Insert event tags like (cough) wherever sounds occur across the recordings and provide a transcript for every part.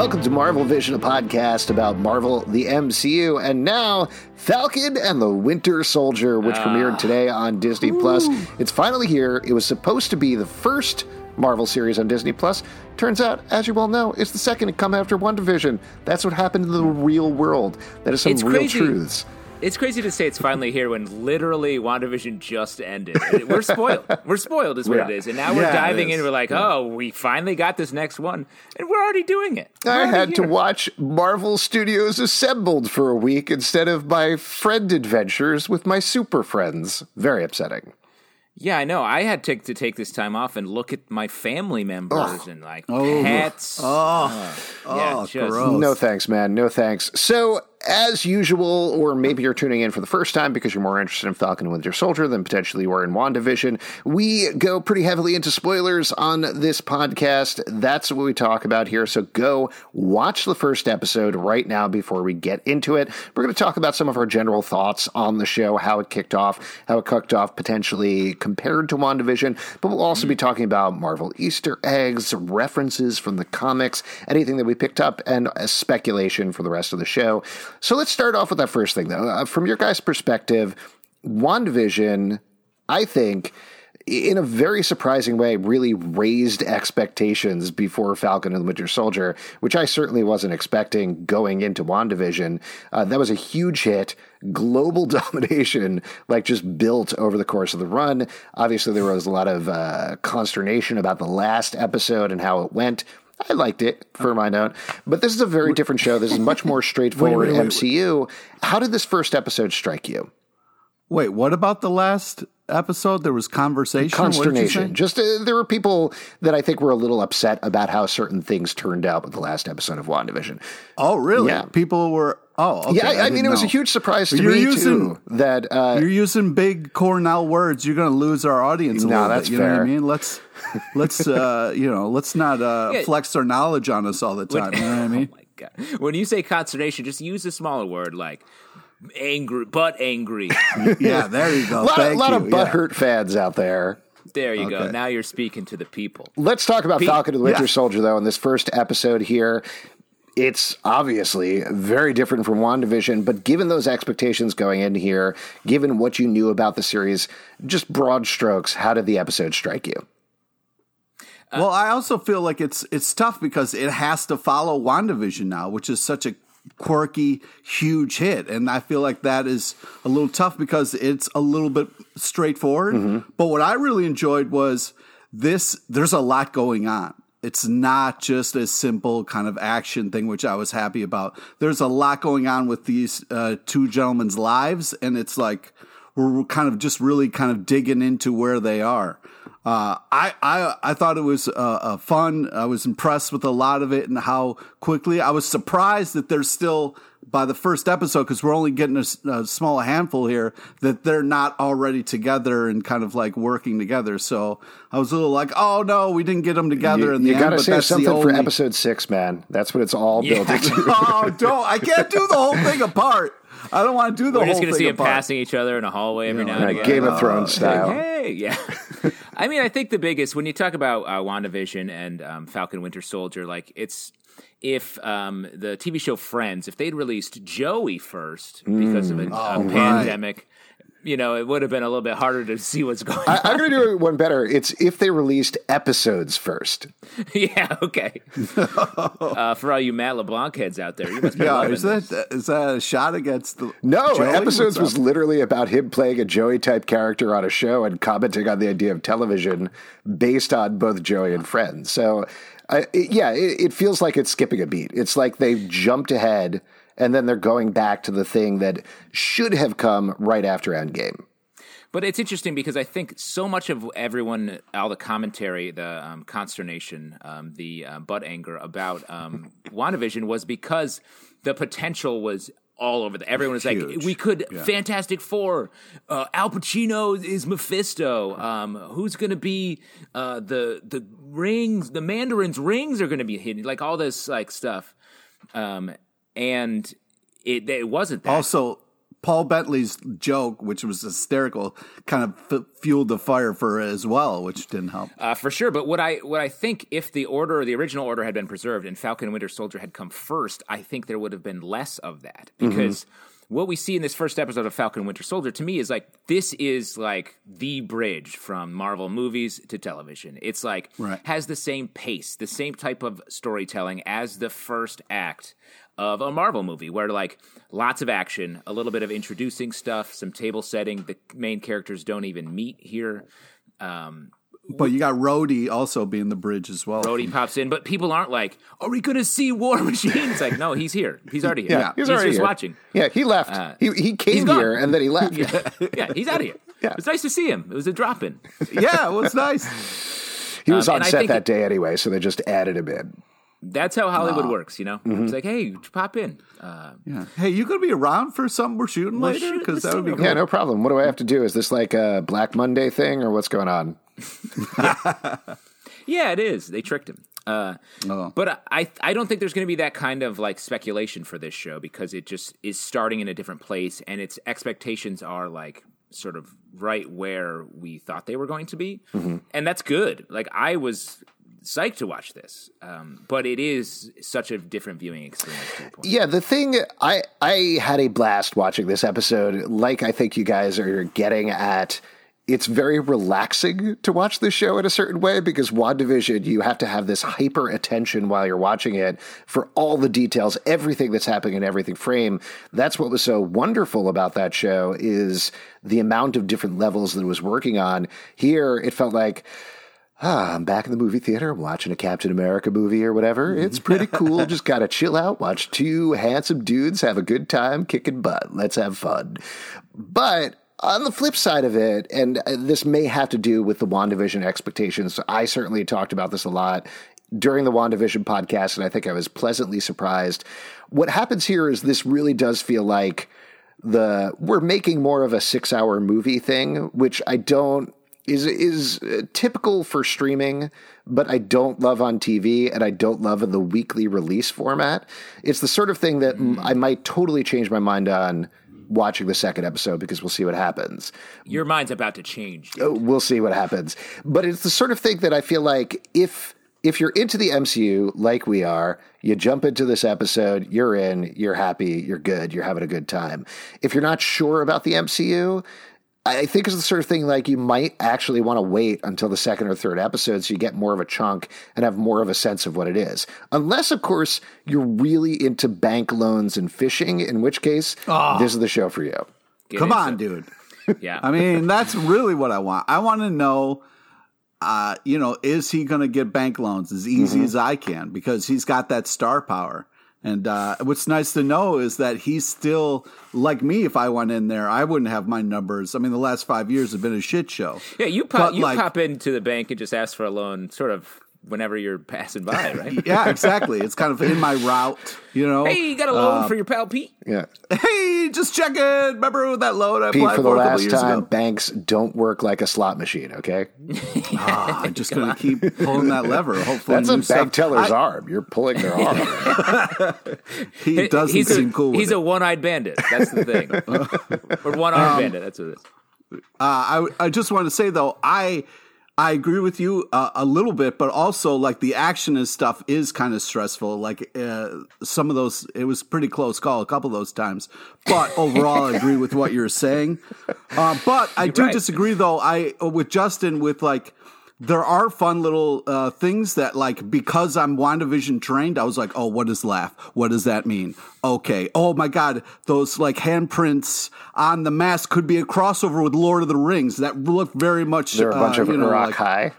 Welcome to MarvelVision, a podcast about Marvel, the MCU, and now Falcon and the Winter Soldier, which ah. premiered today on Disney Plus. It's finally here. It was supposed to be the first Marvel series on Disney Plus. Turns out, as you well know, it's the second to come after WandaVision. That's what happened in the real world. That is some It's real crazy. truths. It's crazy to say it's finally here when literally WandaVision just ended. We're spoiled. We're spoiled, is what Yeah. it is. And now we're Yeah, diving is. in. We're like, oh, we finally got this next one. And we're already doing it. We're I already had to watch Marvel Studios Assembled for a week instead of my friend adventures with my super friends. Very upsetting. Yeah, I know. I had to, to take this time off and look at my family members and like Oh. pets. Oh, yeah, oh, just- gross. No thanks, man. No thanks. So, as usual, or maybe you're tuning in for the first time because you're more interested in Falcon and Winter Soldier than potentially you are in WandaVision, we go pretty heavily into spoilers on this podcast. That's what we talk about here. So, go watch the first episode right now before we get into it. We're going to talk about some of our general thoughts on the show, how it kicked off, how it kicked off potentially compared to WandaVision, but we'll also be talking about Marvel Easter eggs, references from the comics, anything that we picked up, and a speculation for the rest of the show. So let's start off with that first thing, though. Uh, from your guys' perspective, WandaVision, I think, in a very surprising way, really raised expectations before Falcon and the Winter Soldier, which I certainly wasn't expecting going into WandaVision. Uh, that was a huge hit, global (laughs) domination, like just built over the course of the run. Obviously, there was a lot of uh, consternation about the last episode and how it went. I liked it for my note, but this is a very different show. This is much more (laughs) straightforward wait, wait, wait. MCU. How did this first episode strike you? Wait, what about the last episode? There was conversation. What did you consternation. Just uh, there were people that I think were a little upset about how certain things turned out with the last episode of WandaVision. Oh, really? Yeah. People were. Oh, okay. yeah, I, I mean, didn't it was a huge surprise to You're me using- too that uh, You're using big Cornell words. You're going to lose our audience. A No, little that's bit, You know what fair. I mean? Let's let's (laughs) uh, you know let's not uh, Yeah. flex our knowledge on us all the time. you know what I (laughs) mean? Oh my God. When you say consternation, just use a smaller word like angry, but angry. (laughs) Yeah, there you go. a lot, Thank a lot you. of yeah. butthurt fans out there. There you go. Now you're speaking to the people. Let's talk about Falcon and the Winter yeah. Soldier, though, in this first episode here. It's obviously very different from WandaVision, but given those expectations going in here, given what you knew about the series, just broad strokes, how did the episode strike you? Well, I also feel like it's it's tough because it has to follow WandaVision now, which is such a quirky, huge hit. And I feel like that is a little tough because it's a little bit straightforward. Mm-hmm. But what I really enjoyed was this there's a lot going on. It's not just a simple kind of action thing, which I was happy about. There's a lot going on with these uh, two gentlemen's lives, and it's like we're kind of just really kind of digging into where they are. Uh, I, I I thought it was uh, uh, fun. I was impressed with a lot of it and how quickly. I was surprised that they're still by the first episode because we're only getting a small handful here that they're not already together and kind of like working together. So I was a little like, oh no, we didn't get them together You, in the you end. gotta but save that's the something for episode six, man. That's what it's all built Yeah. into. (laughs) oh, don't! I can't do the whole thing apart. I don't want to do the We're whole just going to thing see them passing each other in a hallway every now and Like again. Game of Thrones style. Like, hey, yeah. (laughs) I mean, I think the biggest when you talk about uh, WandaVision and um, Falcon Winter Soldier, like it's if um, the TV show Friends, if they'd released Joey first because of a, a Oh, right. Pandemic, you know, it would have been a little bit harder to see what's going I, on. I'm going to do one better. It's if they released episodes first. (laughs) yeah, okay. (laughs) uh, for all you Matt LeBlanc heads out there, you must be Yeah, loving is this. that is that a shot against the No, Joey? episodes was literally about him playing a Joey type character on a show and commenting on the idea of television based on both Joey and Friends. So, uh, it, yeah, it, it feels like it's skipping a beat. It's like they've jumped ahead and then they're going back to the thing that should have come right after Endgame. But it's interesting because I think so much of everyone, all the commentary, the um, consternation, um, the uh, butt anger about um, (laughs) WandaVision was because the potential was all over. The, everyone was like, "We could Fantastic Four, uh, Al Pacino is Mephisto. Um, who's going to be uh, the the rings? The Mandarin's rings are going to be hidden. Like all this like stuff." Um, and it, it wasn't that. Also, Paul Bettany's joke, which was hysterical, kind of f- fueled the fire for it as well, which didn't help. Uh, for sure, but what I what I think if the order, the original order, had been preserved and Falcon and Winter Soldier had come first, I think there would have been less of that because. Mm-hmm. What we see in this first episode of Falcon Winter Soldier to me is like this is like the bridge from Marvel movies to television. It's like right. has the same pace, the same type of storytelling as the first act of a Marvel movie where like lots of action, a little bit of introducing stuff, some table setting. The main characters don't even meet here. Um, but you got Rhodey also being the bridge as well. Rhodey pops in, but people aren't like, "Are we going to see War (laughs) Machine?" It's like, no, he's here. He's already here. Yeah, he's, he's already just here. watching. Yeah, he left. Uh, he he came here and then he left. yeah, (laughs) yeah he's out of here. (laughs) Yeah, It was nice to see him. It was a drop in. yeah, it was nice. He was um, on set that it, day anyway, so they just added him in. That's how Hollywood wow. works, you know. Mm-hmm. It's like, hey, pop in. Uh, yeah. Hey, you gonna be around for something we're shooting we're later? Because that would be cool. Yeah, no problem. What do I have to do? Is this like a Black Monday thing, or what's going on? Yeah, it is. They tricked him. Uh, oh. But I, I don't think there's going to be that kind of like speculation for this show because it just is starting in a different place, and its expectations are like sort of right where we thought they were going to be, mm-hmm. and that's good. Like I was psyched to watch this, um, but it is such a different viewing experience. Yeah, the thing I I had a blast watching this episode. Like I think you guys are getting at. It's very relaxing to watch this show in a certain way because WandaVision, you have to have this hyper attention while you're watching it for all the details, everything that's happening in everything frame. That's what was so wonderful about that show is the amount of different levels that it was working on. Here, it felt like, ah, I'm back in the movie theater. I'm watching a Captain America movie or whatever. It's pretty (laughs) cool. Just got to chill out, watch two handsome dudes have a good time kicking butt. Let's have fun. But on the flip side of it, and uh, this may have to do with the WandaVision expectations, I certainly talked about this a lot during the WandaVision podcast, and I think I was pleasantly surprised. What happens here is this really does feel like the we're making more of a six hour movie thing, which I don't is is uh, typical for streaming, but I don't love on TV and I don't love in the weekly release format. It's the sort of thing that mm. I might totally change my mind on watching the second episode because we'll see what happens. Your mind's about to change. Dude. Oh, we'll see what happens. But it's the sort of thing that I feel like if if you're into the MCU like we are, you jump into this episode, you're in, you're happy, you're good, you're having a good time. If you're not sure about the MCU, I think it's the sort of thing like you might actually want to wait until the second or third episode so you get more of a chunk and have more of a sense of what it is. Unless, of course, you're really into bank loans and fishing, in which case, oh. this is the show for you. Come on, dude. (laughs) yeah. I mean, that's really what I want. I want to know. Uh, you know, is he going to get bank loans as easy mm-hmm. as I can because he's got that star power. And uh, what's nice to know is that he's still like me. If I went in there, I wouldn't have my numbers. I mean, the last five years have been a shit show. Yeah, you pop, you like, pop into the bank and just ask for a loan, sort of whenever you're (laughs) passing by, (laughs) right? yeah, exactly. It's kind of in my route, you know. Hey, you got a loan uh, for your pal Pete? Yeah. Hey, just check it. Remember that loan I Pete, applied for the for last time, ago? banks don't work like a slot machine, okay? (laughs) ah, I'm just going to keep pulling that lever. Hopefully, that's a bank stuff. teller's I, arm. You're pulling their arm. he doesn't he's seem a, cool. He's it. a one-eyed bandit. That's the thing. or one-armed um, bandit. That's what it is. Uh, I I just want to say though, I I agree with you uh, a little bit, but also like the action and stuff is kind of stressful. Like uh, some of those, it was pretty close call a couple of those times. But (laughs) overall, I agree with what you're saying. Uh, but I you're do right. disagree though. I with Justin with like there are fun little uh, things that like because I'm WandaVision trained, I was like, oh, what is laugh? What does that mean? Okay. Oh my god, those like handprints on the mask could be a crossover with Lord of the Rings. That look very much. There are a bunch uh, of you like, High.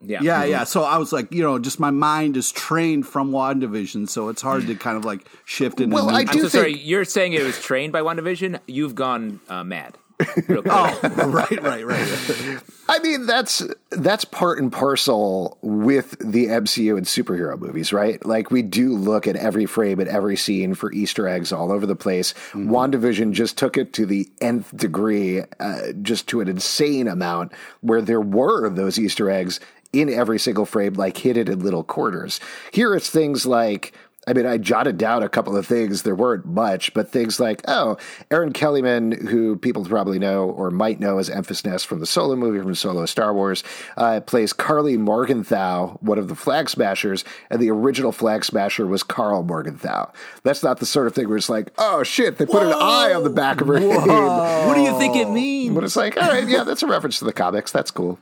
Yeah. Yeah, mm-hmm. yeah. So I was like, you know, just my mind is trained from WandaVision, so it's hard to kind of like shift it. Well, I do I'm so think- sorry. You're saying it was trained by WandaVision. You've gone uh, mad. Oh, (laughs) right, right, right. I mean, that's that's part and parcel with the MCU and superhero movies, right? Like we do look at every frame and every scene for Easter eggs all over the place. Mm-hmm. WandaVision just took it to the nth degree, uh, just to an insane amount, where there were those Easter eggs in every single frame, like hidden in little quarters. Here it's things like I mean, I jotted down a couple of things. There weren't much, but things like, oh, Erin Kellyman, who people probably know or might know as Enfys Nest from the Solo movie from Solo Star Wars, uh, plays Karli Morgenthau, one of the Flag Smashers, and the original Flag Smasher was Karl Morgenthau. That's not the sort of thing where it's like, oh shit, they put Whoa! an eye on the back of her Whoa. name. What do you think it means? But it's like, all right, yeah, that's a reference to the comics. That's cool.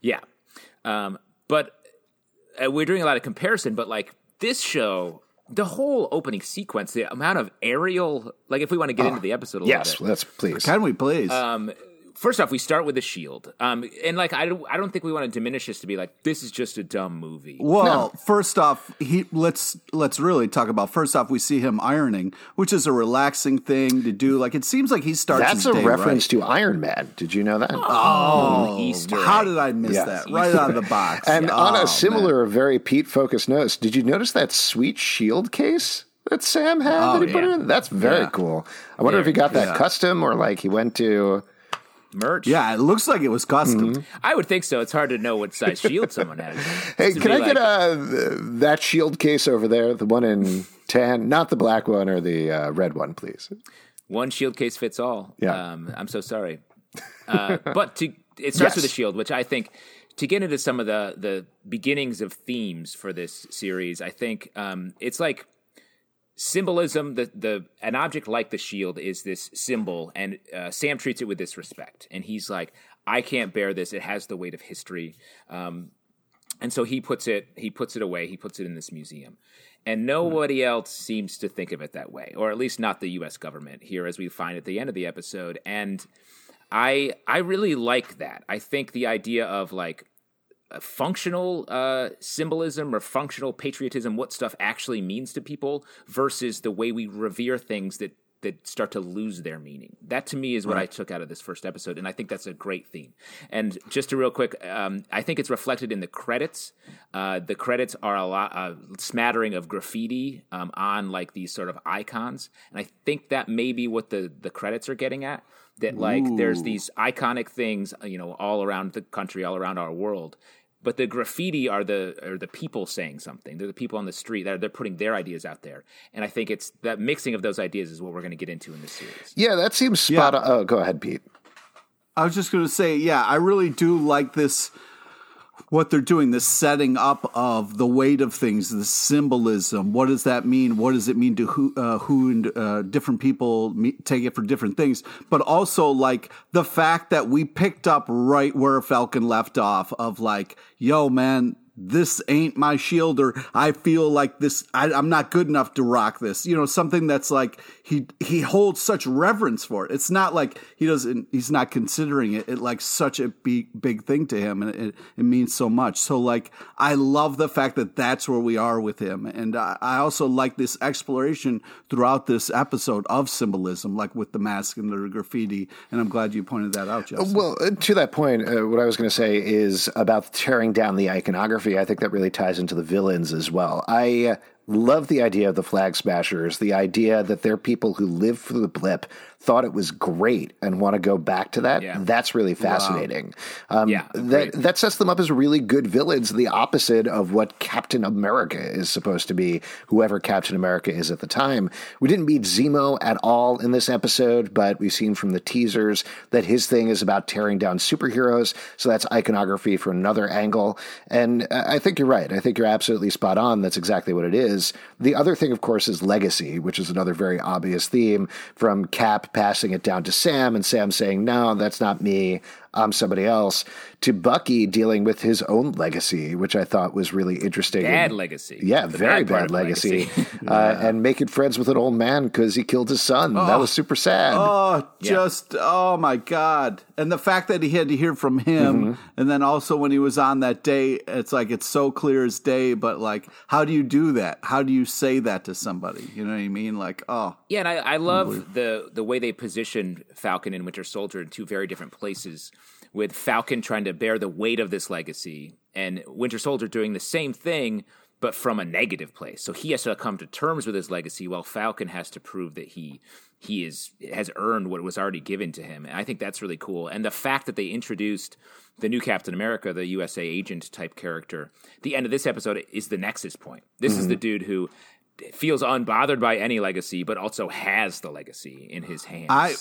Yeah. Um, but uh, we're doing a lot of comparison, but like this show, the whole opening sequence, the amount of aerial, like if we want to get into the episode a yes, little bit. let's please. Can we please? Um, first off, we start with the shield, um, and like I don't, I don't think we want to diminish this to be like this is just a dumb movie. Well, no. first off, he let's let's really talk about. First off, we see him ironing, which is a relaxing thing to do. Like it seems like he starts. That's a day, reference right? to Iron Man. Did you know that? Oh, oh Easter! How did I miss yes. that? Right out of the box. (laughs) and oh, on a similar, man. very Pete focused note, did you notice that sweet shield case? that Sam had oh, that he yeah. put in? That's very yeah. cool. I wonder very, if he got that yeah. custom or like he went to merch. Yeah, it looks like it was custom. Mm-hmm. I would think so. It's hard to know what size shield someone has. (laughs) hey, can I like, get uh, that shield case over there? The one in tan, not the black one or the uh, red one, please. One shield case fits all. Yeah. Um, I'm so sorry. Uh, (laughs) but to, it starts yes. with the shield, which I think to get into some of the the beginnings of themes for this series, I think um, it's like symbolism the the an object like the shield is this symbol and uh, sam treats it with this respect. And he's like i can't bear this. It has the weight of history. Um, and so he puts it he puts it away. He puts it in this museum. And nobody else seems to think of it that way or at least not the us government here as we find at the end of the episode. And i i really like that. I think the idea of like functional uh, symbolism or functional patriotism, what stuff actually means to people, versus the way we revere things that that start to lose their meaning. That to me is what right. I took out of this first episode, and I think that's a great theme. And just a real quick, um, I think it's reflected in the credits. Uh, the credits are a lot a smattering of graffiti um, on like these sort of icons, and I think that may be what the the credits are getting at. That like Ooh. there's these iconic things, you know, all around the country, all around our world, but the graffiti are the are the people saying something. They're the people on the street. They're, they're putting their ideas out there, and I think it's that mixing of those ideas is what we're going to get into in this series. Yeah, that seems spot yeah. on. Oh, go ahead, Pete. I was just going to say, yeah, I really do like this what they're doing, the setting up of the weight of things, the symbolism. What does that mean? What does it mean to who, uh, who and uh, different people take it for different things? But also, like the fact that we picked up right where Falcon left off of like, yo, man, this ain't my shield or I feel like this I, am not good enough to rock this. You know, something that's like he he holds such reverence for it. It's not like he doesn't he's not considering it, it like such a big big thing to him and it, it means so much. So like I love the fact that that's where we are with him. And I, I also like this exploration throughout this episode of symbolism, like with the mask and the graffiti. And I'm glad you pointed that out, Justin. Well, to that point, uh, what I was going to say is about tearing down the iconography I think that really ties into the villains as well. I uh, love the idea of the flag smashers, the idea that they're people who live for the blip, thought it was great and want to go back to that. Yeah. That's really fascinating. Wow. Um, yeah, that that sets them up as really good villains, the opposite of what Captain America is supposed to be, whoever Captain America is at the time. We didn't meet Zemo at all in this episode, but we've seen from the teasers that his thing is about tearing down superheroes. So that's iconography from another angle. And I think you're right. I think you're absolutely spot on. That's exactly what it is. The other thing, of course, is legacy, which is another very obvious theme from Cap passing it down to Sam and Sam saying, No, that's not me. I'm somebody else, to Bucky dealing with his own legacy, which I thought was really interesting. Bad and, legacy. Yeah, the very bad, bad legacy. legacy. (laughs) yeah. uh, and making friends with an old man because he killed his son. Oh. That was super sad. Oh, just, yeah. oh my God. And the fact that he had to hear from him. Mm-hmm. And then also when he was on that day, it's like it's so clear as day, but like, how do you do that? How do you say that to somebody? You know what I mean? Like, oh. Yeah, and I, I love the, the way they positioned Falcon and Winter Soldier in two very different places with Falcon trying to bear the weight of this legacy and Winter Soldier doing the same thing but from a negative place. So he has to come to terms with his legacy while Falcon has to prove that he he is has earned what was already given to him. And I think that's really cool. And the fact that they introduced the new Captain America, the USA agent type character, the end of this episode is the nexus point. This mm-hmm. is the dude who feels unbothered by any legacy, but also has the legacy in his hands. I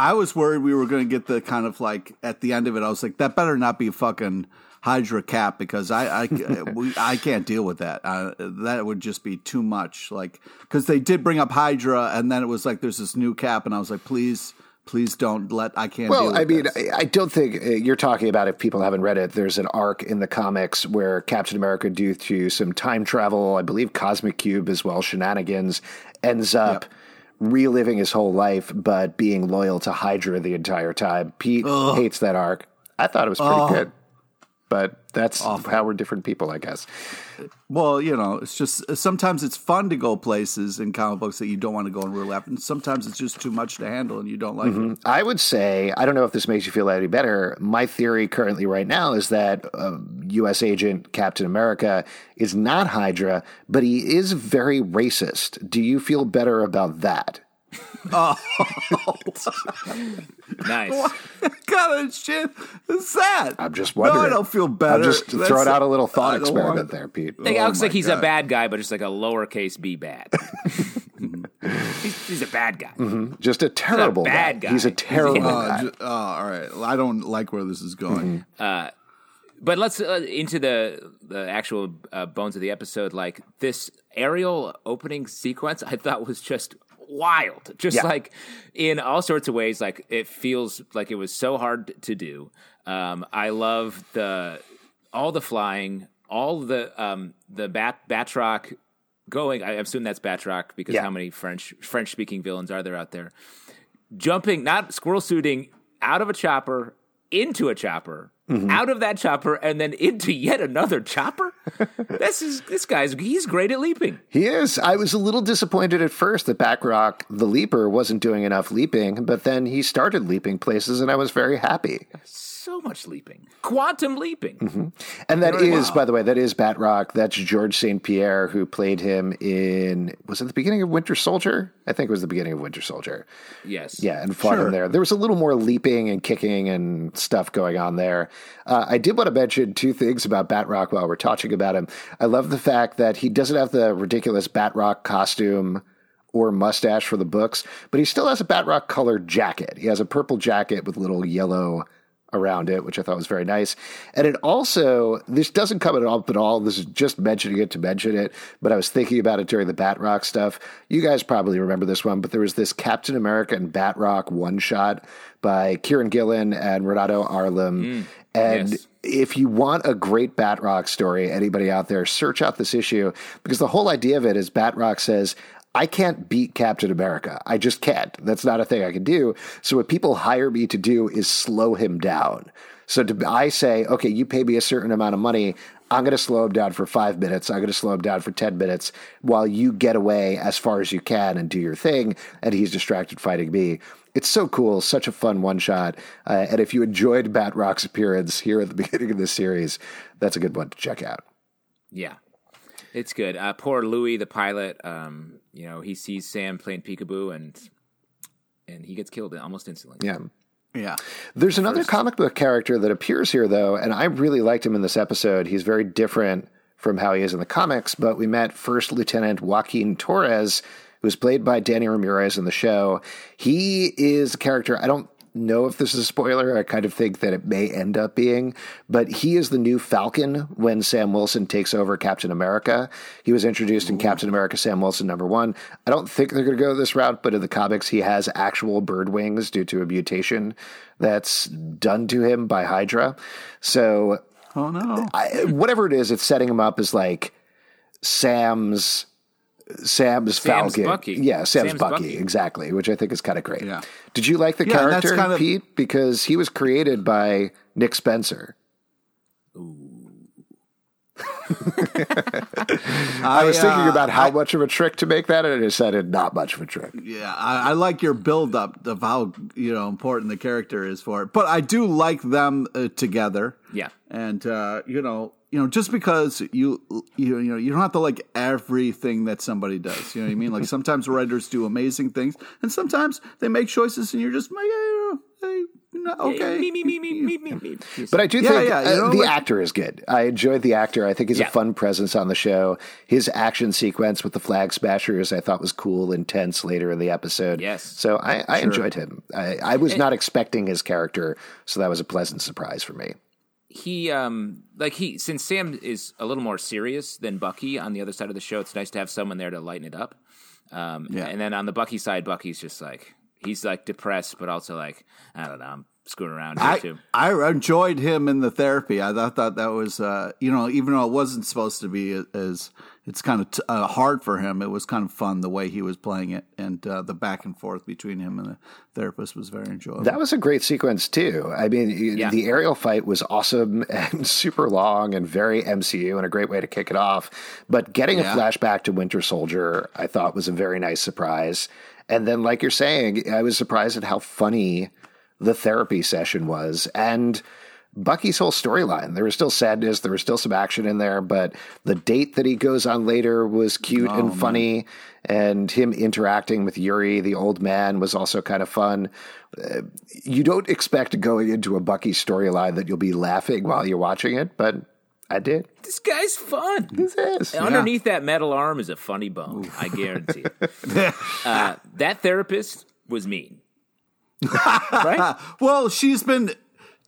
I was worried we were going to get the kind of like at the end of it. I was like, that better not be fucking Hydra Cap because I I, (laughs) we, I can't deal with that. Uh, that would just be too much. Like because they did bring up Hydra, and then it was like there's this new Cap, and I was like, please. Please don't let. I can't. Well, I mean, this. I don't think uh, you're talking about. If people haven't read it, there's an arc in the comics where Captain America, due to some time travel, I believe Cosmic Cube as well, shenanigans, ends up yep. Reliving his whole life, but being loyal to Hydra the entire time. Pete Ugh. hates that arc. I thought it was pretty Ugh. good but that's Awful. how we're different people, I guess. Well, you know, it's just sometimes it's fun to go places in comic books that you don't want to go in real life, and sometimes it's just too much to handle and you don't like mm-hmm. it. I would say, I don't know if this makes you feel any better. My theory currently, right now, is that uh, U.S. agent Captain America is not Hydra, but he is very racist. Do you feel better about that? Oh, (laughs) nice. What kind of shit is that? I'm just wondering. No, I don't feel better. I'm just That's throwing out a little thought experiment want... there, Pete. It oh looks like he's God. a bad guy, but just like a lowercase b bad. (laughs) (laughs) he's, he's, a bad guy. Mm-hmm. Just a terrible a bad guy. guy. He's a terrible uh, guy. Just, oh, all right. I don't like where this is going. Mm-hmm. Uh, but let's uh, into the the actual uh, bones of the episode. Like this aerial opening sequence, I thought was just wild. Just yeah. like in all sorts of ways, like it feels like it was so hard to do. Um, I love the all the flying, all the um, the bat Batroc going. I assume that's Batroc because yeah. how many French French speaking villains are there out there? Jumping, not squirrel suiting out of a chopper into a chopper mm-hmm. out of that chopper and then into yet another chopper. (laughs) this is this guy's he's great at leaping. He is. I was a little disappointed at first that Batroc the leaper wasn't doing enough leaping, but then he started leaping places and I was very happy so much leaping, quantum leaping. Mm-hmm. And that is, wow. by the way, that is Batroc. That's George St. Pierre who played him in, was it the beginning of Winter Soldier? I think it was the beginning of Winter Soldier. Yes. Yeah, and fought sure. him there. There was a little more leaping and kicking and stuff going on there. Uh, I did want to mention two things about Batroc while we're talking about him. I love the fact that he doesn't have the ridiculous Batroc costume or mustache for the books, but he still has a Batroc colored jacket. He has a purple jacket with little yellow around it, which I thought was very nice. And it also, this doesn't come up at all. This is just mentioning it to mention it, but I was thinking about it during the Batroc stuff. You guys probably remember this one, but there was this Captain America and Batroc one shot by Kieron Gillen and Renato Arlem. Mm, and yes. if you want a great Batroc story, anybody out there, search out this issue because the whole idea of it is Batroc says, I can't beat Captain America. I just can't. That's not a thing I can do. So what people hire me to do is slow him down. So to, I say, okay, you pay me a certain amount of money. I'm going to slow him down for five minutes. I'm going to slow him down for 10 minutes while you get away as far as you can and do your thing. And he's distracted fighting me. It's so cool. Such a fun one shot. Uh, and if you enjoyed Batroc's appearance here at the (laughs) beginning of this series, that's a good one to check out. Yeah. It's good. Uh, poor Louis, the pilot. Um, you know, he sees Sam playing peekaboo, and and he gets killed almost instantly. Yeah. Yeah. There's another First. comic book character that appears here, though, and I really liked him in this episode. He's very different from how he is in the comics, but we met First Lieutenant Joaquin Torres, who's played by Danny Ramirez in the show. He is a character I don't know if this is a spoiler. I kind of think that it may end up being, but he is the new Falcon when Sam Wilson takes over Captain America. He was introduced in Captain America Sam Wilson number one. I don't think they're going to go this route, but in the comics, he has actual bird wings due to a mutation that's done to him by Hydra. So, oh no, I, whatever it is, it's setting him up as like Sam's Sam's, Sam's Falcon. Bucky. Yeah, Sam's, Sam's Bucky, Bucky, exactly, which I think is kind of great. Yeah. Did you like the yeah, character, kind of... Pete? Because he was created by Nick Spencer. Ooh. (laughs) I was thinking uh, about how I, much of a trick to make that, and I decided not much of a trick. Yeah, I, I, like your build up of how you know important the character is for it, but I do like them uh, together. Yeah, and uh, you know, you know, just because you you you know you don't have to like everything that somebody does. You know what I mean? Like (laughs) sometimes writers do amazing things, and sometimes they make choices, and you're just like, hey, hey you okay. Me, me, me, me, me, me, me. (laughs) But I do Yeah, think yeah, you uh, know, the like- actor is good. I enjoyed the actor. I think he's Yeah. a fun presence on the show. His action sequence with the flag smashers I thought was cool, intense later in the episode. Yes. So I, I enjoyed him. I, I was not expecting his character, so that was a pleasant surprise for me. He um like he since Sam is a little more serious than Bucky on the other side of the show, it's nice to have someone there to lighten it up. Um Yeah. and then on the Bucky side, Bucky's just like he's like depressed but also like I don't know, I'm screwing around here I, too. I enjoyed him in the therapy. I thought, thought that was, uh, you know, even though it wasn't supposed to be as, it's kind of t- uh, hard for him. It was kind of fun the way he was playing it, and uh, the back and forth between him and the therapist was very enjoyable. That was a great sequence too. I mean, Yeah. the aerial fight was awesome (laughs) and super long and very MCU and a great way to kick it off. But getting Yeah. a flashback to Winter Soldier, I thought was a very nice surprise. And then, like you're saying, I was surprised at how funny the therapy session was and Bucky's whole storyline. There was still sadness, there was still some action in there, but the date that he goes on later was cute and funny. And him interacting with Yori, the old man, was also kind of fun. Uh, you don't expect going into a Bucky storyline that you'll be laughing while you're watching it, but I did. This guy's fun. This is. Underneath that metal arm is a funny bone. I guarantee. (laughs) uh, that therapist was mean. (laughs) right? (laughs) Well, she's been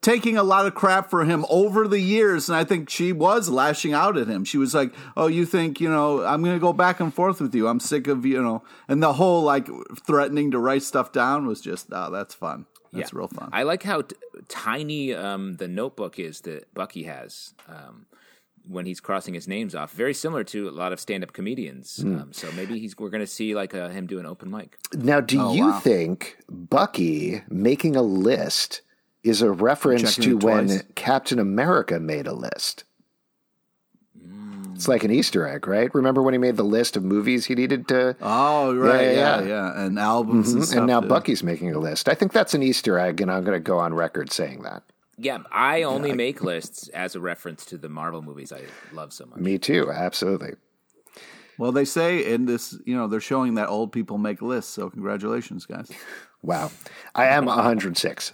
taking a lot of crap for him over the years, and I think she was lashing out at him. She was like, "Oh, you think you know I'm going to go back and forth with you? I'm sick of you know." And the whole like threatening to write stuff down was just, oh, that's fun. That's Yeah. real fun. I like how t- tiny um, the notebook is that Bucky has um, when he's crossing his names off. Very similar to a lot of stand-up comedians. Hmm. Um, so maybe he's we're going to see like uh, him do an open mic. Now, do Oh, you wow. think Bucky making a list is a reference Checking to when twice. Captain America made a list? Mm. It's like an Easter egg, right? Remember when he made the list of movies he needed to. oh, right, Yeah, yeah, yeah, yeah, yeah. and albums and Mhm, stuff. and now too. Bucky's making a list. I think that's an Easter egg, and I'm going to go on record saying that. Yeah, I only make lists as a reference to the Marvel movies I love so much. Me too, absolutely. Well, they say in this, you know, they're showing that old people make lists. So congratulations, guys. Wow. I am 106.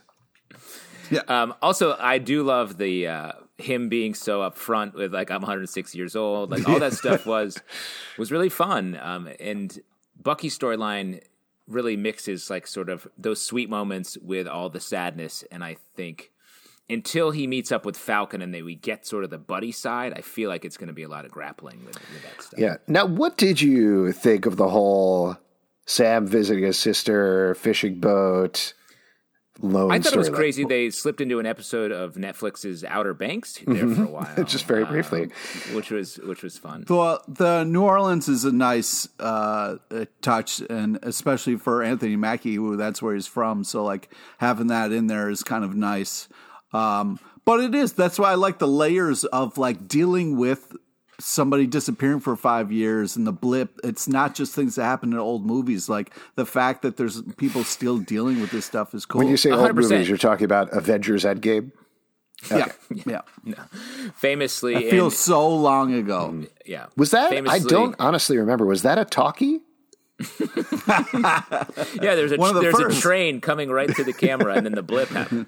Um, also, I do love the uh, him being so upfront with like I'm 106 years old. Like all that stuff (laughs) was was really fun. Um, and Bucky's storyline really mixes like sort of those sweet moments with all the sadness. And I think until he meets up with Falcon and they we get sort of the buddy side, I feel like it's going to be a lot of grappling with, with that stuff. Yeah. Now, what did you think of the whole Sam visiting his sister, fishing boat, lone I thought it was storyline? crazy. They slipped into an episode of Netflix's Outer Banks there for a while, (laughs) Just very briefly. um, which was which was fun. Well, the New Orleans is a nice uh, uh, touch, and especially for Anthony Mackie, who that's where he's from. So, like having that in there is kind of nice. Um, but it is that's why I like the layers of like dealing with somebody disappearing for five years and the blip. It's not just things that happen in old movies. Like the fact that there's people still dealing with this stuff is cool. When you say old 100%. movies, you're talking about Avengers Endgame? yeah, yeah, No. Famously, it in- feels so long ago. yeah. Was that? I don't honestly remember. Was that a talkie? (laughs) Yeah, there's a the there's first. a train coming right to the camera, and then the blip happened.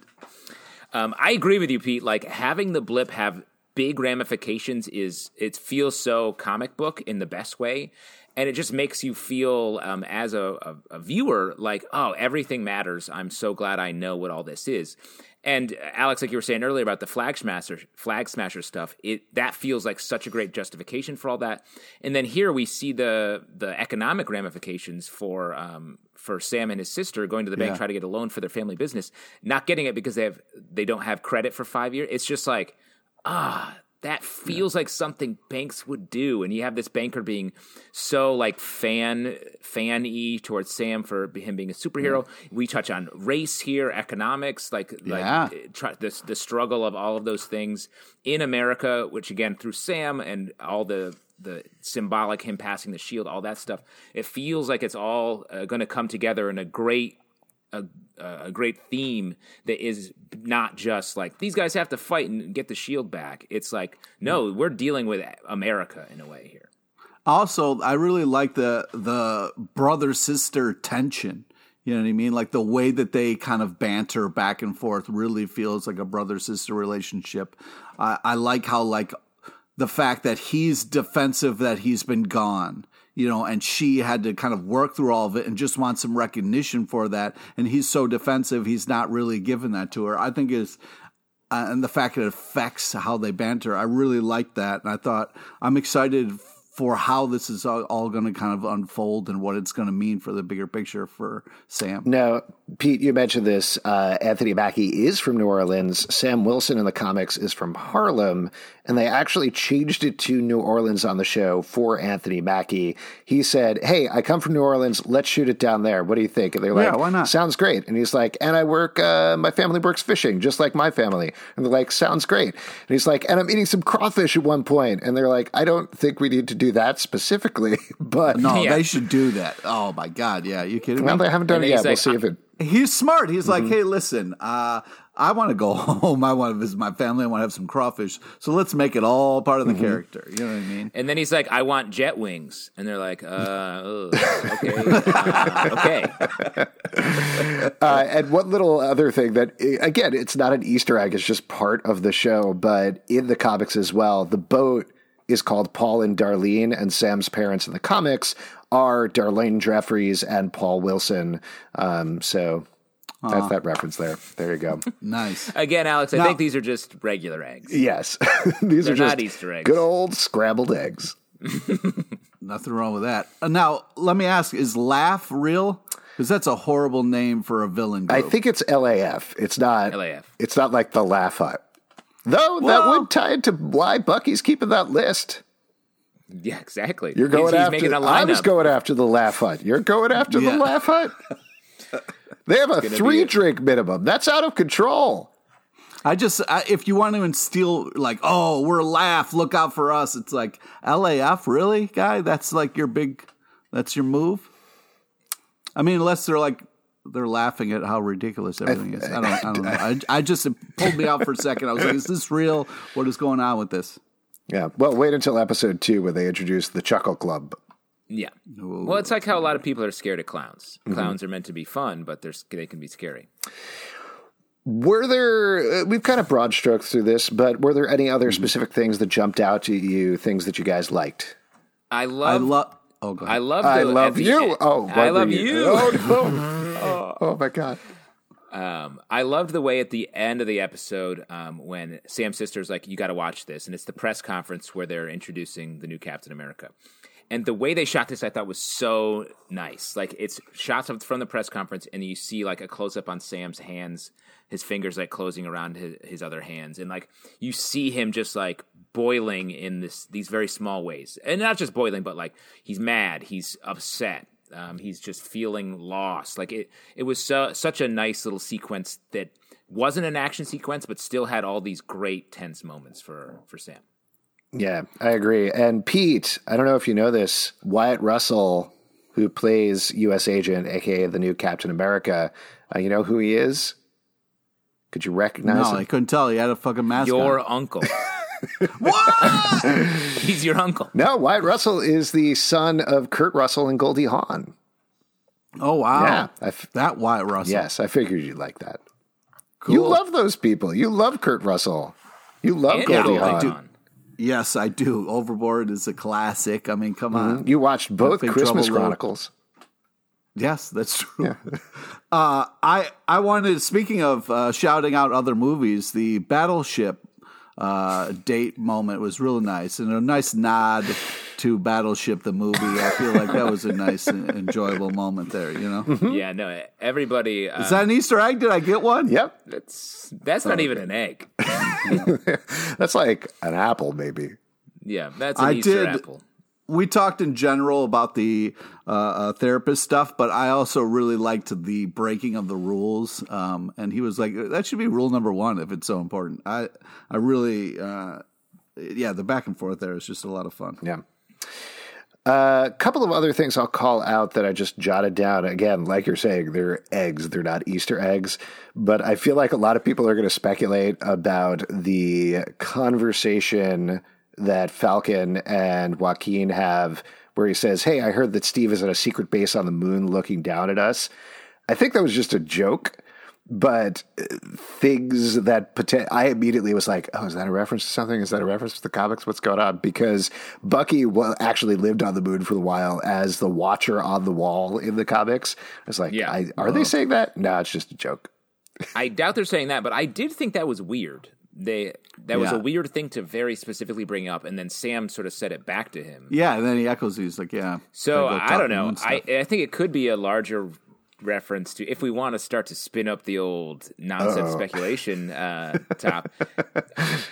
Um, I agree with you, Pete. Like having the blip have big ramifications is it feels so comic book in the best way, and it just makes you feel um, as a, a, a viewer like, oh, everything matters. I'm so glad I know what all this is. And uh, Alex, like you were saying earlier about the flag smasher, flag smasher stuff, it that feels like such a great justification for all that. And then here we see the the economic ramifications for um, for Sam and his sister going to the bank Yeah. try to get a loan for their family business, not getting it because they have they don't have credit for five years. It's just like ah, that feels like something banks would do. And you have this banker being so like fan fan y towards Sam for him being a superhero. We touch on race here, economics, like Yeah. like try, this the struggle of all of those things in America, which again through Sam and all the the symbolic him passing the shield, all that stuff. It feels like it's all uh, going to come together in a great a, a great theme that is not just like these guys have to fight and get the shield back. It's like no, we're dealing with America in a way here. Also, I really like the the brother sister tension. You know what I mean? Like the way that they kind of banter back and forth really feels like a brother sister relationship. I, I like how like the fact that he's defensive that he's been gone you know, and she had to kind of work through all of it and just want some recognition for that. And he's so defensive, he's not really giving that to her. I think is, uh, and the fact that it affects how they banter, I really like that. And I thought I'm excited for how this is all, all going to kind of unfold and what it's going to mean for the bigger picture for Sam. Now, Pete, you mentioned this. Uh, Anthony Mackie is from New Orleans. Sam Wilson in the comics is from Harlem, and they actually changed it to New Orleans on the show for Anthony Mackie. He said, "Hey, I come from New Orleans. Let's shoot it down there. What do you think?" And they're like, "Yeah, why not?" Sounds great. And he's like, "And I work. Uh, my family works fishing, just like my family." And they're like, "Sounds great." And he's like, "And I'm eating some crawfish at one point." And they're like, "I don't think we need to do that specifically, (laughs) but no, Yeah. they should do that. Oh my god, yeah, you kidding well, me? they haven't done And it he's yet. we'll see if it." He's smart. He's Mm-hmm. like, hey, listen, uh, I want to go (laughs) home. I want to visit my family. I want to have some crawfish. So let's make it all part of the Mm-hmm. character. You know what I mean? And then he's like, "I want jet wings," and they're like, "Uh, ugh, okay, uh, (laughs) okay." (laughs) Uh, and one little other thing that, again, it's not an Easter egg, it's just part of the show, but in the comics as well, the boat is called Paul and Darlene, and Sam's parents in the comics are Darlene Jeffries and Paul Wilson. Um, so that's that reference there. There you go. (laughs) Nice. Again, Alex, I Now- think these are just regular eggs. yes. (laughs) These They're are just not Easter eggs. good old scrambled eggs. (laughs) Nothing wrong with that. Uh, now, let me ask: Is Laugh real? Because that's a horrible name for a villain I think it's LAF. It's not LAF. It's not like the Laugh Hut. Though that Well- would tie into why Bucky's keeping that list. Yeah, exactly. You're going he's, he's after. making a I was lineup. going after the Laugh Hut. You're going after Yeah. the Laugh Hut. They have a be three a- drink minimum. That's out of control. I just I, if you want to instill like, oh, we're Laugh, look out for us. It's like LAF, really, guy? That's like your big. That's your move. I mean, unless they're like they're laughing at how ridiculous everything is. I don't. I don't know. I, I just it pulled me out for a second. I was like, is this real? What is going on with this? Yeah. Well, wait until episode two when they introduce the Chuckle Club. Yeah. Well, it's like how a lot of people are scared of clowns. Clowns are meant to be fun, but they're, they can be scary. Were there? Uh, we've kind of broad stroked through this, but were there any Mm-hmm. other specific things that jumped out to you? Things that you guys liked? I love. I love. love. Oh, go I ahead. love. I the- love you. end- Oh, I love you. Oh, (laughs) no. oh my god. Um, I loved the way at the end of the episode um, when Sam's sister's like, "You got to watch this," and it's the press conference where they're introducing the new Captain America. And the way they shot this, I thought was so nice. Like it's shots from the press conference, and you see like a close up on Sam's hands, his fingers like closing around his, his other hands, and like you see him just like boiling in this these very small ways, and not just boiling, but like he's mad, he's upset, um, he's just feeling lost. Like it, it was so, such a nice little sequence that wasn't an action sequence, but still had all these great tense moments for for Sam. Yeah, I agree. And Pete, I don't know if you know this, Wyatt Russell, who plays U.S. Agent, aka the new Captain America, uh, you know who he is? Could you recognize No, him? I couldn't tell. He had a fucking mask. Your on. uncle, (laughs) what? he's your uncle. No, Wyatt Russell is the son of Kurt Russell and Goldie Hawn. Oh wow. Yeah, I f- that Wyatt Russell. yes, I figured you'd like that. cool. You love those people. You love Kurt Russell. You love And Goldie Goldie Hawn. Yes, I do. Overboard is a classic. I mean, come on. You watched both Christmas Trouble. Chronicles. Yes, that's true. (laughs) uh, I I wanted. Speaking of uh, shouting out other movies, the Battleship uh, date moment was really nice, and a nice nod to Battleship the movie. I feel like that was a nice, enjoyable moment there. You know, Yeah, no, everybody. Uh, is that an Easter egg? Did I get one? Yep, that's that's not even an egg. (laughs) that's like an apple, maybe. Yeah, that's an I Easter did- apple. we talked in general about the uh, uh, therapist stuff, but I also really liked the breaking of the rules. Um, and he was like, "That should be rule number one if it's so important." I, I really, uh, yeah, the back and forth there is just a lot of fun. Yeah. A couple of other things I'll call out that I just jotted down. Again, like you're saying, they're eggs, they're not Easter eggs. But I feel like a lot of people are going to speculate about the conversation that Falcon and Joaquin have, where he says, Hey, I heard that Steve is at a secret base on the moon looking down at us. I think that was just a joke but uh, things that poten- I immediately was like, "Oh, is that a reference to something? Is that a reference to the comics? What's going on?" Because Bucky actually lived on the moon for a while as the Watcher on the wall in the comics. I was like, yeah. I, "Are they saying that? No, it's just a joke." I doubt they're saying that, but I did think that was weird. They that was a weird thing to very specifically bring up, and then Sam sort of said it back to him. Yeah, and then he echoes. He's like, "Yeah." So I don't know. I I think it could be a larger reference to if we want to start to spin up the old nonsense Uh-oh. speculation uh, (laughs) top.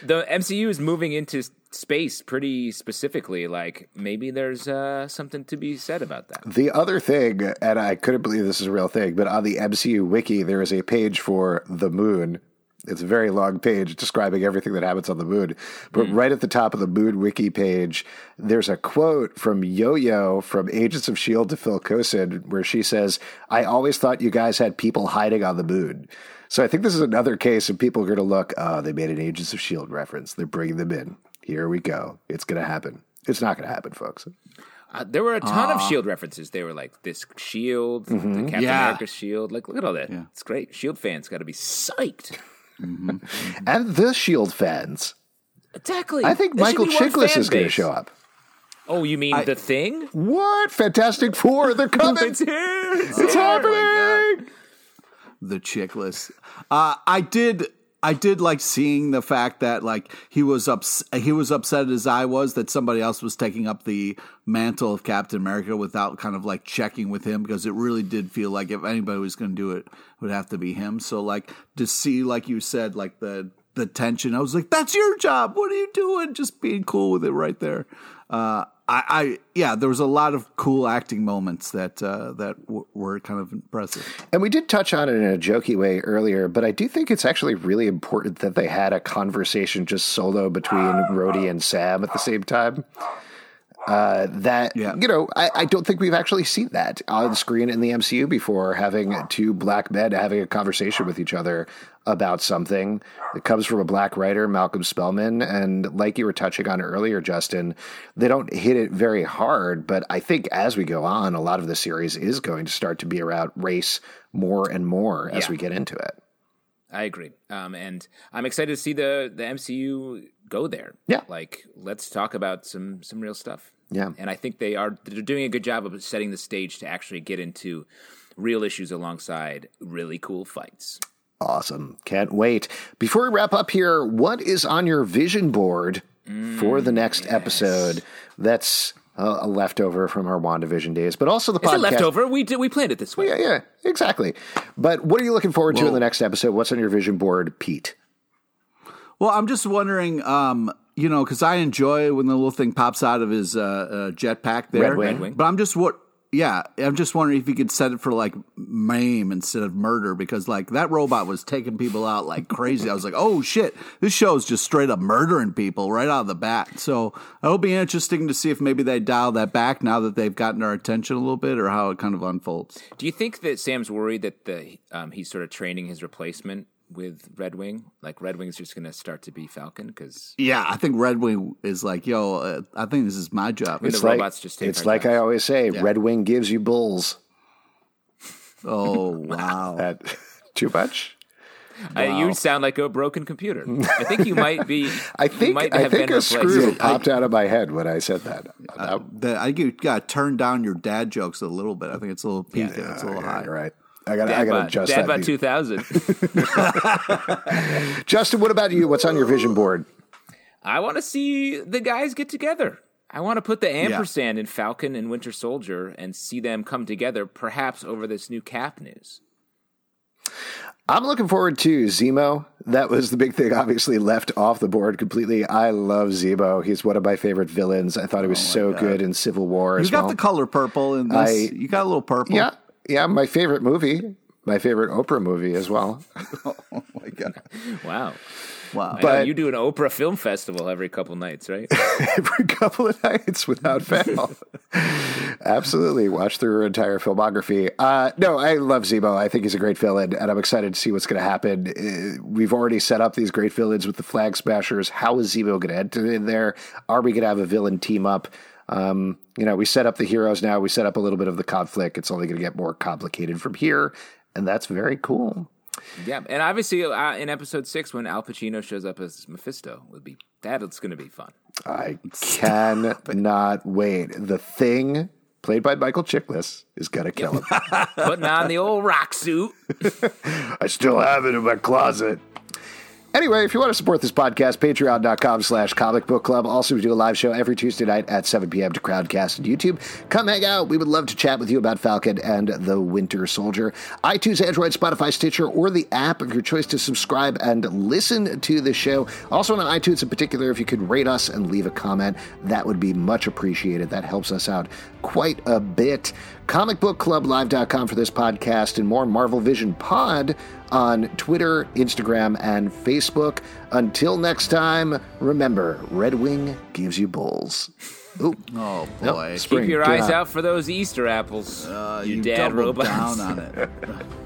the MCU is moving into space pretty specifically. Like maybe there's uh, something to be said about that. The other thing, and I couldn't believe this is a real thing, but on the MCU wiki there is a page for the moon it's a very long page describing everything that happens on the moon. But mm. right at the top of the moon wiki page, there's a quote from Yo Yo from Agents of S.H.I.E.L.D. to Phil Coulson where she says, I always thought you guys had people hiding on the moon. So I think this is another case of people are going to look, oh, they made an Agents of S.H.I.E.L.D. reference. They're bringing them in. Here we go. It's going to happen. It's not going to happen, folks. Uh, there were a ton uh, of Shield references. They were like this Shield, mm-hmm. the Captain yeah. America Shield. Like, look at all that. Yeah. It's great. Shield fans got to be psyched. Mm-hmm. and the Shield fans. Exactly. I think there Michael Chiklis is going to show up. Oh, you mean I, the thing? What? Fantastic Four? They're (laughs) coming. it's here. It's, it's happening. The Chiklis. Uh, I did. I did like seeing the fact that like he was ups- he was upset as I was that somebody else was taking up the mantle of Captain America without kind of like checking with him because it really did feel like if anybody was going to do it, it would have to be him. So like to see like you said like the the tension, I was like, "That's your job. What are you doing?" Just being cool with it right there. Uh, I, I, yeah, there was a lot of cool acting moments that uh, that w- were kind of impressive. And we did touch on it in a jokey way earlier, but I do think it's actually really important that they had a conversation just solo between Rhodey and Sam at the same time. Uh, that yeah. you know, I, I, don't think we've actually seen that on screen in the MCU before. Having two black men having a conversation with each other about something It comes from a black writer, Malcolm Spellman, and like you were touching on earlier, Justin, they don't hit it very hard. But I think as we go on, a lot of the series is going to start to be around race more and more as yeah. we get into it. I agree, um, and I'm excited to see the the MCU go there. Yeah, like let's talk about some some real stuff. Yeah. And I think they are they're doing a good job of setting the stage to actually get into real issues alongside really cool fights. Awesome. Can't wait. Before we wrap up here, what is on your vision board mm, for the next yes. episode? That's a leftover from our WandaVision days, but also the it's podcast. a leftover. We did, we planned it this way. Yeah, yeah, exactly. But what are you looking forward to in the next episode? What's on your vision board, Pete? Well, I'm just wondering. Um, you know, because I enjoy when the little thing pops out of his uh, uh, jetpack there. Red Wing. But I'm just what. Yeah, I'm just wondering if you could set it for like maim instead of murder because like that robot was taking people out like crazy. I was like, oh shit, this show is just straight up murdering people right out of the bat. So it'll be interesting to see if maybe they dial that back now that they've gotten our attention a little bit, or how it kind of unfolds. Do you think that Sam's worried that the um, he's sort of training his replacement with Red Wing? Like Red Wing's just going to start to be Falcon because yeah, I think Red Wing is like, yo, uh, I think this is my job. It's the like, robots just it's like jobs. I always say, yeah. Red Wing gives you bulls. Oh (laughs) wow, that, too much. Wow. Uh, you sound like a broken computer. I think you might be. (laughs) I think I think a screw popped out of my head when I said that. Uh, the, I got to turn down your dad jokes a little bit. I think it's a little peak yeah, it's a little high. Right. I got. I got to adjust Dad that. two thousand. (laughs) Justin, what about you? What's on your vision board? I want to see the guys get together. I want to put the ampersand yeah. in Falcon and Winter Soldier and see them come together, perhaps over this new Cap news. I'm looking forward to Zemo. That was the big thing, obviously left off the board completely. I love Zemo. He's one of my favorite villains. I thought he was oh so God. good in Civil War. You got well. the color purple in this. I, you got a little purple. Yeah, yeah, my favorite movie, my favorite Oprah movie as well. (laughs) oh my god! Wow. Wow. But you do an Oprah Film Festival every couple nights, right? (laughs) every couple of nights without (laughs) fail. Absolutely. Watch through her entire filmography. Uh, no, I love Zemo. I think he's a great villain, and I'm excited to see what's going to happen. Uh, we've already set up these great villains with the Flag Smashers. How is Zemo going to enter in there? Are we going to have a villain team up? Um, you know, we set up the heroes now. We set up a little bit of the conflict. It's only going to get more complicated from here. and that's very cool. Yeah, and obviously uh, in episode six, when Al Pacino shows up as Mephisto, would be that's going to be fun. I (laughs) cannot wait. The thing played by Michael Chiklis is going to kill him. (laughs) Putting on the old rock suit. (laughs) I still have it in my closet. Anyway, if you want to support this podcast, patreon.com slash comic book club. Also, we do a live show every Tuesday night at 7 p.m. to Crowdcast and YouTube. Come hang out. We would love to chat with you about Falcon and the Winter Soldier. iTunes, Android, Spotify, Stitcher, or the app of your choice to subscribe and listen to the show. Also on iTunes in particular, if you could rate us and leave a comment, that would be much appreciated. That helps us out quite a bit. Comicbookclublive.com for this podcast and more MarvelVision Pod on Twitter, Instagram, and Facebook. Until next time, remember Red Wing gives you bulls. Ooh. Oh boy! Nope, Keep your eyes out for those Easter apples. Uh, you, you dad robot. down on it. (laughs)